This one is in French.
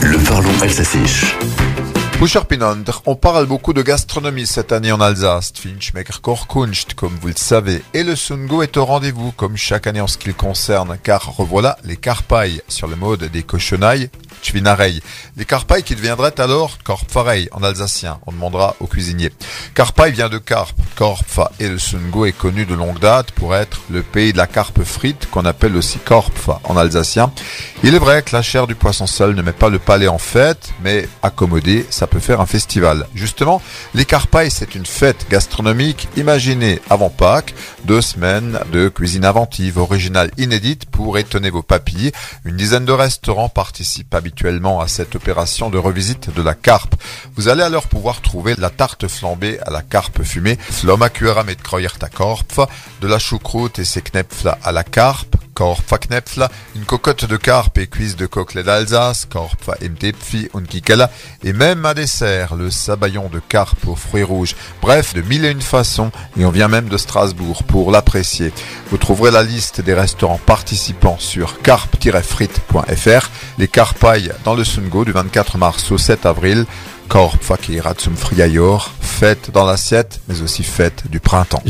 Le parlons Elsassisch. Pusher Pinonder, on parle beaucoup de gastronomie cette année en Alsace. Finchmaker Korkunst, comme vous le savez. Et le Sungo est au rendez-vous, comme chaque année en ce qui le concerne, car revoilà les carpailles sur le mode des cochonailles, Tchvinarei. Les carpailles qui deviendraient alors Korpfarei en alsacien. On demandera au cuisinier. Carpaille vient de carpe, Korpfa, et le Sungo est connu de longue date pour être le pays de la carpe frite, qu'on appelle aussi Korpfa en alsacien. Il est vrai que la chair du poisson seul ne met pas le palais en fête, mais accommodé, ça peut faire un festival. Justement, les Carpailles, c'est une fête gastronomique imaginée avant Pâques, deux semaines de cuisine inventive, originale, inédite pour étonner vos papilles. Une dizaine de restaurants participent habituellement à cette opération de revisite de la carpe. Vous allez alors pouvoir trouver la tarte flambée à la carpe fumée, floma met Korp, de la choucroute et ses knepfla à la carpe, une cocotte de carpe et cuisse de coquelet d'Alsace, Korpfa Mtepfi, Unkikala, et même un dessert, le sabayon de carpe aux fruits rouges. Bref, de mille et une façons, et on vient même de Strasbourg pour l'apprécier. Vous trouverez la liste des restaurants participants sur carpe-frites.fr, les carpailles dans le Sungo du 24 mars au 7 avril, Korpfa zum Friayor, fête dans l'assiette, mais aussi fête du printemps.